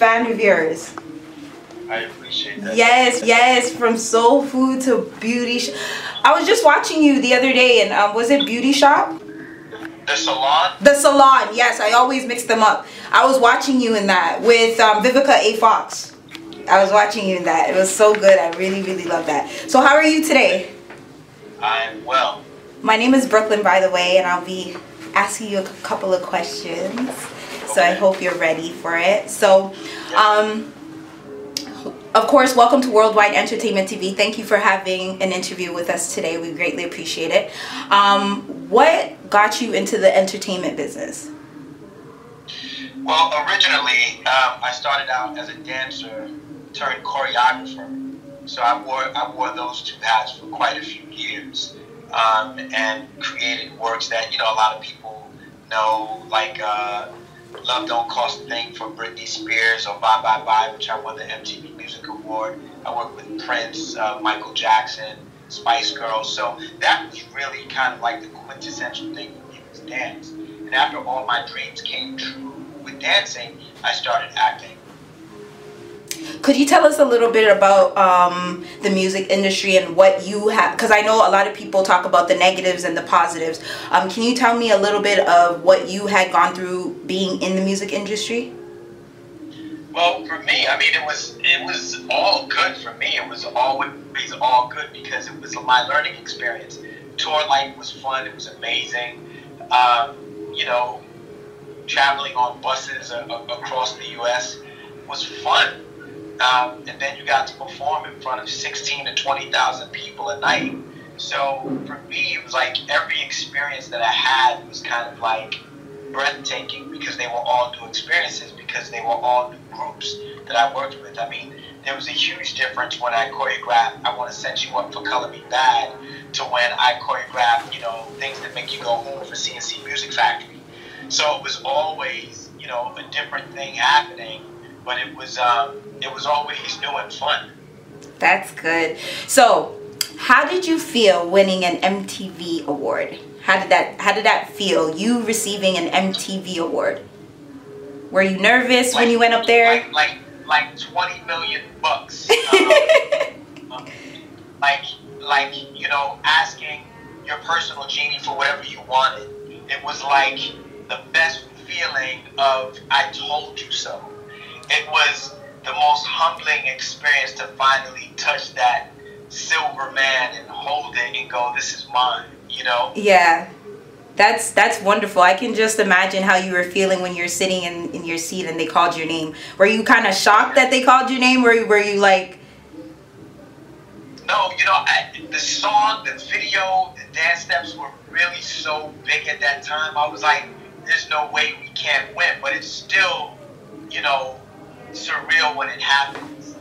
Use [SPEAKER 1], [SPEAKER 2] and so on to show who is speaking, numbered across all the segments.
[SPEAKER 1] such a huge fan of yours.
[SPEAKER 2] I appreciate that.
[SPEAKER 1] Yes, yes, from soul food to beauty. Sh- I was just watching you the other day, and um, was it Beauty Shop?
[SPEAKER 2] The salon?
[SPEAKER 1] The salon. Yes, I always mix them up. I was watching you in that with um, Vivica A. Fox. I was watching you in that. It was so good. I really, really love that. So, how are you today?
[SPEAKER 2] I'm well.
[SPEAKER 1] My name is Brooklyn, by the way, and I'll be asking you a couple of questions. So I hope you're ready for it. So, um, of course, welcome to Worldwide Entertainment TV. Thank you for having an interview with us today. We greatly appreciate it. Um, what got you into the entertainment business?
[SPEAKER 2] Well, originally, um, I started out as a dancer turned choreographer. So I wore I wore those two hats for quite a few years, um, and created works that you know a lot of people know, like uh, "Love Don't Cost a Thing" for Britney Spears or "Bye Bye Bye," which I won the MTV Music Award. I worked with Prince, uh, Michael Jackson, Spice Girls. So that was really kind of like the quintessential thing for me was dance. And after all my dreams came true with dancing, I started acting.
[SPEAKER 1] Could you tell us a little bit about um, the music industry and what you have? Because I know a lot of people talk about the negatives and the positives. Um, can you tell me a little bit of what you had gone through being in the music industry?
[SPEAKER 2] Well, for me, I mean, it was it was all good for me. It was always all good because it was my learning experience. Tour life was fun. It was amazing. Um, you know, traveling on buses across the U.S. was fun. Um, and then you got to perform in front of 16 to 20,000 people a night. So for me, it was like every experience that I had was kind of like breathtaking because they were all new experiences because they were all new groups that I worked with. I mean, there was a huge difference when I choreographed I Want to Set You Up for Color Me Badd to when I choreographed, you know, things that make you go home for C+C Music Factory. So it was always, you know, a different thing happening, but it was um, it was always new and fun.
[SPEAKER 1] That's good. So, how did you feel winning an MTV award? How did that How did that feel? You receiving an MTV award? Were you nervous
[SPEAKER 2] like,
[SPEAKER 1] when you went up there?
[SPEAKER 2] Like like, like twenty million bucks. Um, like like you know asking your personal genie for whatever you wanted. It was like the best feeling of I told you so. It was the most humbling experience to finally touch that silver man and hold it and go, "This is mine." You know?
[SPEAKER 1] Yeah. That's that's wonderful. I can just imagine how you were feeling when you're sitting in, in your seat and they called your name. Were you kind of shocked that they called your name? Or were you like?
[SPEAKER 2] No, you know, I, the song, the video, the dance steps were really so big at that time. I was like, "There's no way we can't win," but it's still, you know, surreal when it happens.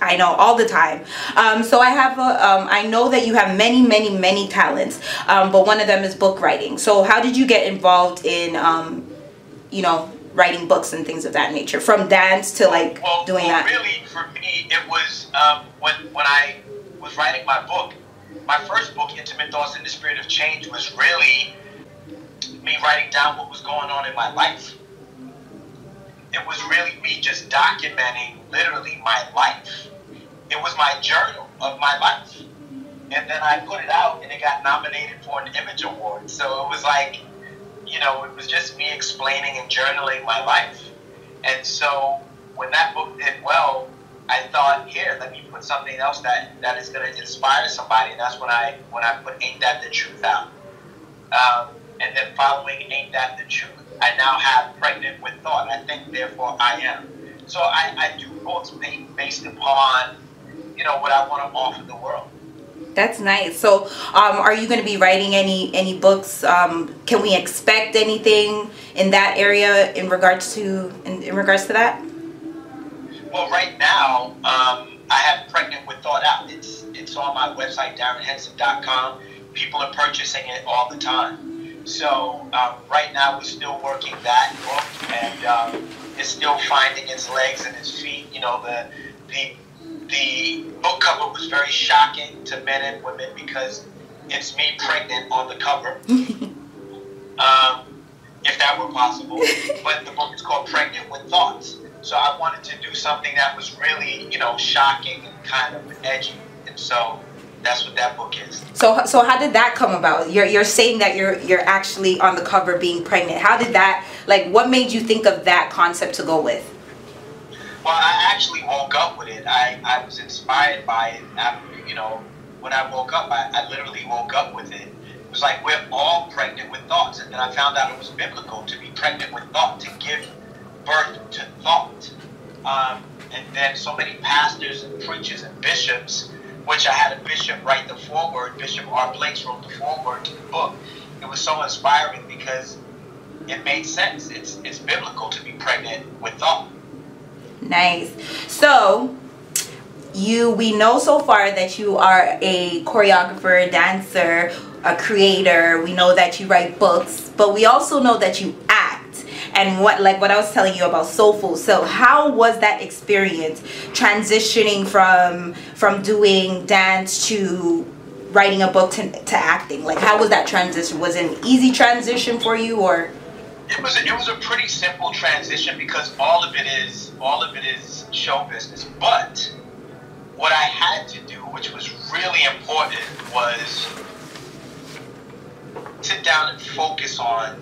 [SPEAKER 1] I know all the time. Um, so I have a, um, I know that you have many, many, many talents, um, but one of them is book writing. So how did you get involved in, um, you know, writing books and things of that nature, from dance to like
[SPEAKER 2] well,
[SPEAKER 1] doing
[SPEAKER 2] well,
[SPEAKER 1] that?
[SPEAKER 2] Really, for me, it was um, when when I was writing my book. My first book, Intimate Thoughts in the Spirit of Change, was really me writing down what was going on in my life it was really me just documenting literally my life. It was my journal of my life. And then I put it out and it got nominated for an Image Award. So it was like, you know, it was just me explaining and journaling my life. And so when that book did well, I thought, here, let me put something else that, that is going to inspire somebody. And that's when I when I put Ain't That the Truth out. Um, and then following Ain't That the Truth, I now have pregnant with thought. I think, therefore, I am. So I, I do books based upon, you know, what I want to offer the world.
[SPEAKER 1] That's nice. So, um, are you going to be writing any any books? Um, can we expect anything in that area in regards to in, in regards to that?
[SPEAKER 2] Well, right now, um, I have Pregnant with Thought out. It's it's on my website, darrinhenson.com. People are purchasing it all the time. So um, right now we're still working that book, and um, it's still finding its legs and its feet. You know, the the the book cover was very shocking to men and women because it's me pregnant on the cover. um, if that were possible. but the book is called Pregnant with Thoughts. So I wanted to do something that was really, you know, shocking and kind of edgy. And so that's what that book is.
[SPEAKER 1] So so how did that come about? You're you're saying that you're you're actually on the cover being pregnant. How did that like what made you think of that concept to go with?
[SPEAKER 2] Well, I actually woke up with it. I, I was inspired by it after, you know, when I woke up, I, I literally woke up with it. It was like we're all pregnant with thoughts. And then I found out it was biblical to be pregnant with thought, to give birth to thought. Um, and then so many pastors and preachers and bishops, which I had a bishop write the foreword, Bishop R. Blakes wrote the foreword to the book. It was so inspiring because it made sense. It's, it's biblical to be pregnant with thought.
[SPEAKER 1] Nice. So, you we know so far that you are a choreographer, a dancer, a creator. We know that you write books, but we also know that you. And what like what I was telling you about Soulful. So how was that experience transitioning from from doing dance to writing a book to, to acting? Like how was that transition? Was it an easy transition for you or
[SPEAKER 2] it was a, it was a pretty simple transition because all of it is all of it is show business. But what I had to do, which was really important, was sit down and focus on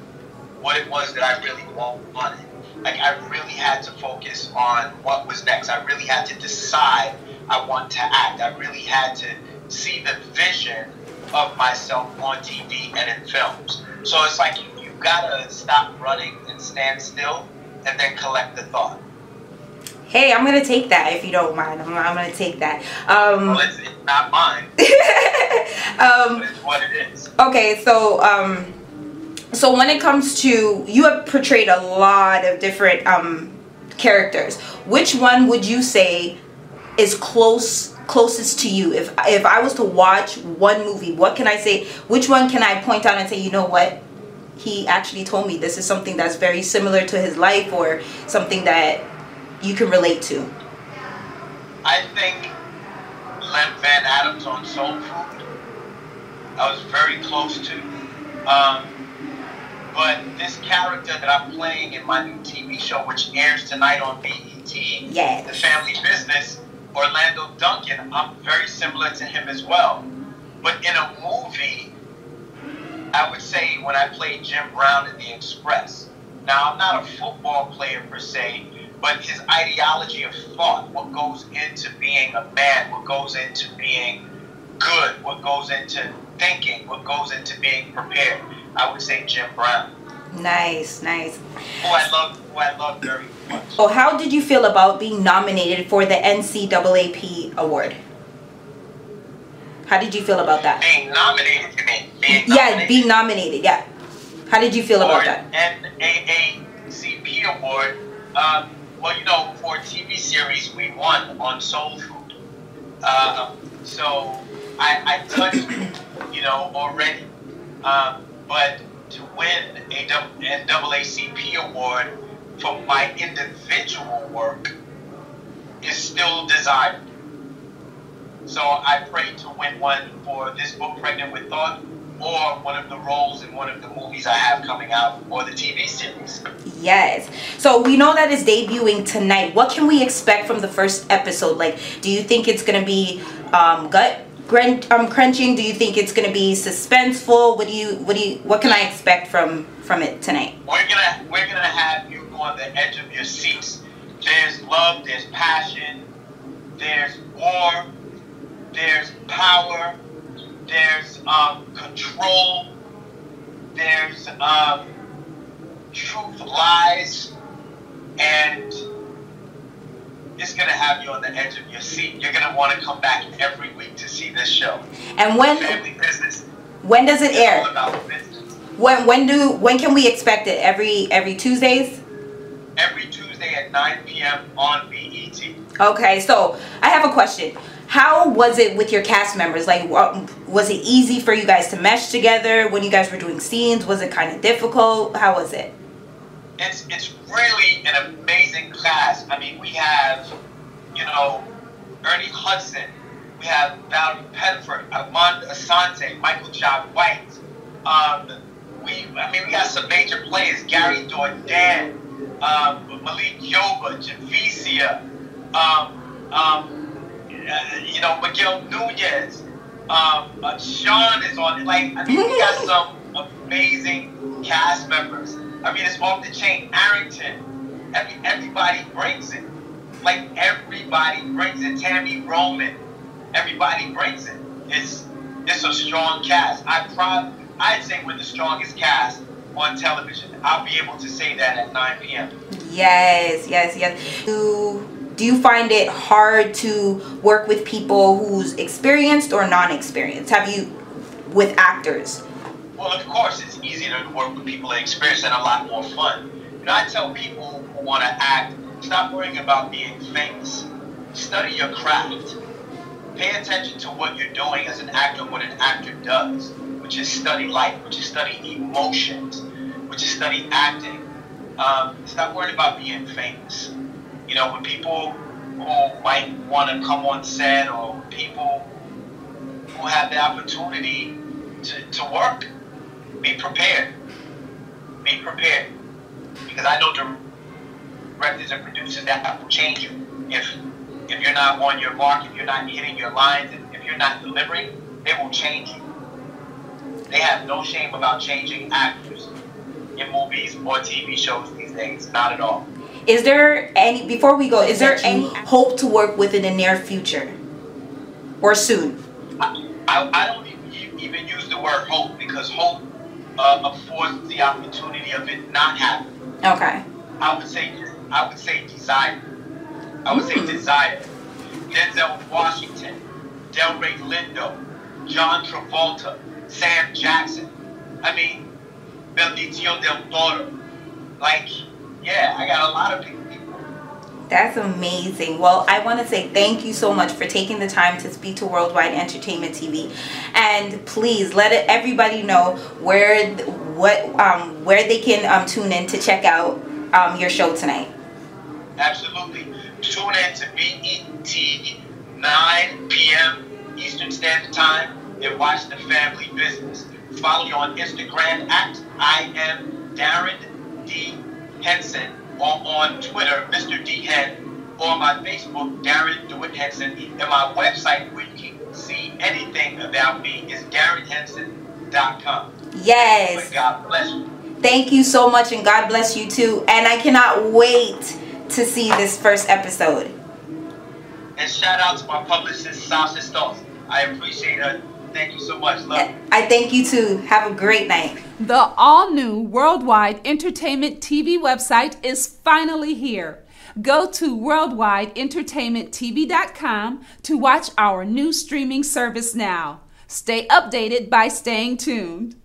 [SPEAKER 2] what it was that I really wanted. Like I really had to focus on what was next. I really had to decide I want to act. I really had to see the vision of myself on TV and in films. So it's like you, you gotta stop running and stand still and then collect the thought.
[SPEAKER 1] Hey, I'm gonna take that if you don't mind. I'm, I'm gonna take that.
[SPEAKER 2] Um, well, it's, it's not mine. um, it's what it is.
[SPEAKER 1] Okay, so um, so when it comes to you have portrayed a lot of different um characters. Which one would you say is close closest to you? If if I was to watch one movie, what can I say? Which one can I point out and say, you know what? He actually told me this is something that's very similar to his life or something that you can relate to?
[SPEAKER 2] I think Lem Van Adams on Soul Food. I was very close to. Um, but this character that I'm playing in my new TV show, which airs tonight on BET,
[SPEAKER 1] yes.
[SPEAKER 2] The Family Business, Orlando Duncan, I'm very similar to him as well. But in a movie, I would say when I played Jim Brown in The Express. Now, I'm not a football player per se, but his ideology of thought, what goes into being a man, what goes into being good, what goes into thinking, what goes into being prepared. I would say Jim Brown.
[SPEAKER 1] Nice, nice.
[SPEAKER 2] Who I love, who I love very much.
[SPEAKER 1] Oh, how did you feel about being nominated for the NCAAP award? How did you feel about that?
[SPEAKER 2] Being nominated, you mean? Being
[SPEAKER 1] yeah, being nominated. Yeah. How did you feel about that?
[SPEAKER 2] NAACP award. Um, well, you know, for a TV series, we won on Soul Food. Uh, so I, I touched, you know, already. Um, but to win a NAACP award for my individual work is still desired. So I pray to win one for this book, Pregnant with Thought, or one of the roles in one of the movies I have coming out or the TV series.
[SPEAKER 1] Yes. So we know that it's debuting tonight. What can we expect from the first episode? Like, do you think it's gonna be um, gut um, crunching? Do you think it's gonna be suspenseful? What do you what do you what can I expect from from it tonight?
[SPEAKER 2] We're gonna we're gonna have you on the edge of your seats. There's love, there's passion, there's war, there's power, there's um, control, there's um, truth, lies, and it's gonna have you on the edge of your seat. You're gonna want to come back every week to see this show.
[SPEAKER 1] And when
[SPEAKER 2] family business.
[SPEAKER 1] When does it air? When when do when can we expect it? Every every Tuesdays.
[SPEAKER 2] Every Tuesday at 9 p.m. on BET.
[SPEAKER 1] Okay, so I have a question how was it with your cast members like was it easy for you guys to mesh together when you guys were doing scenes was it kind of difficult how was it
[SPEAKER 2] it's it's really an amazing cast i mean we have you know ernie hudson we have valarie pettiford armand assante michael jai white um, we, I mean, we got some major players: Gary Dourdan, um, Malik Yoba, Javicia, um, um, uh, you know, Miguel Nunez. Um, uh, Sean is on it. Like, I mean, we got some amazing cast members. I mean, it's off the chain. Arrington, every, everybody brings it. Like, everybody brings it. Tami Roman, everybody brings it. It's it's a strong cast. I prob I'd say we're the strongest cast on television. I'll be able to say that at 9 p.m.
[SPEAKER 1] Yes, yes, yes. Do, do you find it hard to work with people who's experienced or non-experienced? Have you, with actors?
[SPEAKER 2] Well, of course, it's easier to work with people that experience and a lot more fun. Know, I tell people who want to act, stop worrying about being famous. Study your craft. Pay attention to what you're doing as an actor, what an actor does which is study life, which is study emotions, which is study acting. Um, stop worrying about being famous. You know, when people who might want to come on set or people who have the opportunity to, to work, be prepared. Be prepared. Because I know directors and producers that will change you. If if you're not on your mark, if you're not hitting your lines, if you're not delivering, they will change you. They have no shame about changing actors in movies or TV shows these days. Not at all.
[SPEAKER 1] Is there any before we go? Is there any hope to work with in the near future or soon?
[SPEAKER 2] I, I, I don't even use the word hope because hope uh, affords the opportunity of it not happening.
[SPEAKER 1] Okay.
[SPEAKER 2] I would say I would say desire. I would mm. say desire. Denzel Washington, Delroy Lindo, John Travolta, Sam Jackson. I mean, Benicio del Toro. Like, yeah, I got a lot of people.
[SPEAKER 1] That's amazing. Well, I want to say thank you so much for taking the time to speak to Worldwide Entertainment TV, and please let everybody know where what um, where they can um, tune in to check out um, your show tonight.
[SPEAKER 2] Absolutely, tune in to BET 9 p.m. Eastern Standard Time and watch the family business. Follow me on Instagram at I am Darrin D. Henson or on Twitter, Mr. D. Hen, or my Facebook, Darrin DeWitt Henson, and my website where you can see anything about me is DarrinHenson.com.
[SPEAKER 1] Yes.
[SPEAKER 2] God bless you.
[SPEAKER 1] Thank you so much, and God bless you too. And I cannot wait to see this first episode.
[SPEAKER 2] And shout out to my publicist, Sasha Stoltz. I appreciate her Thank you so much. Love.
[SPEAKER 1] I thank you too. Have a great night.
[SPEAKER 3] The all new Worldwide Entertainment TV website is finally here. Go to worldwideentertainmenttv.com to watch our new streaming service now. Stay updated by staying tuned.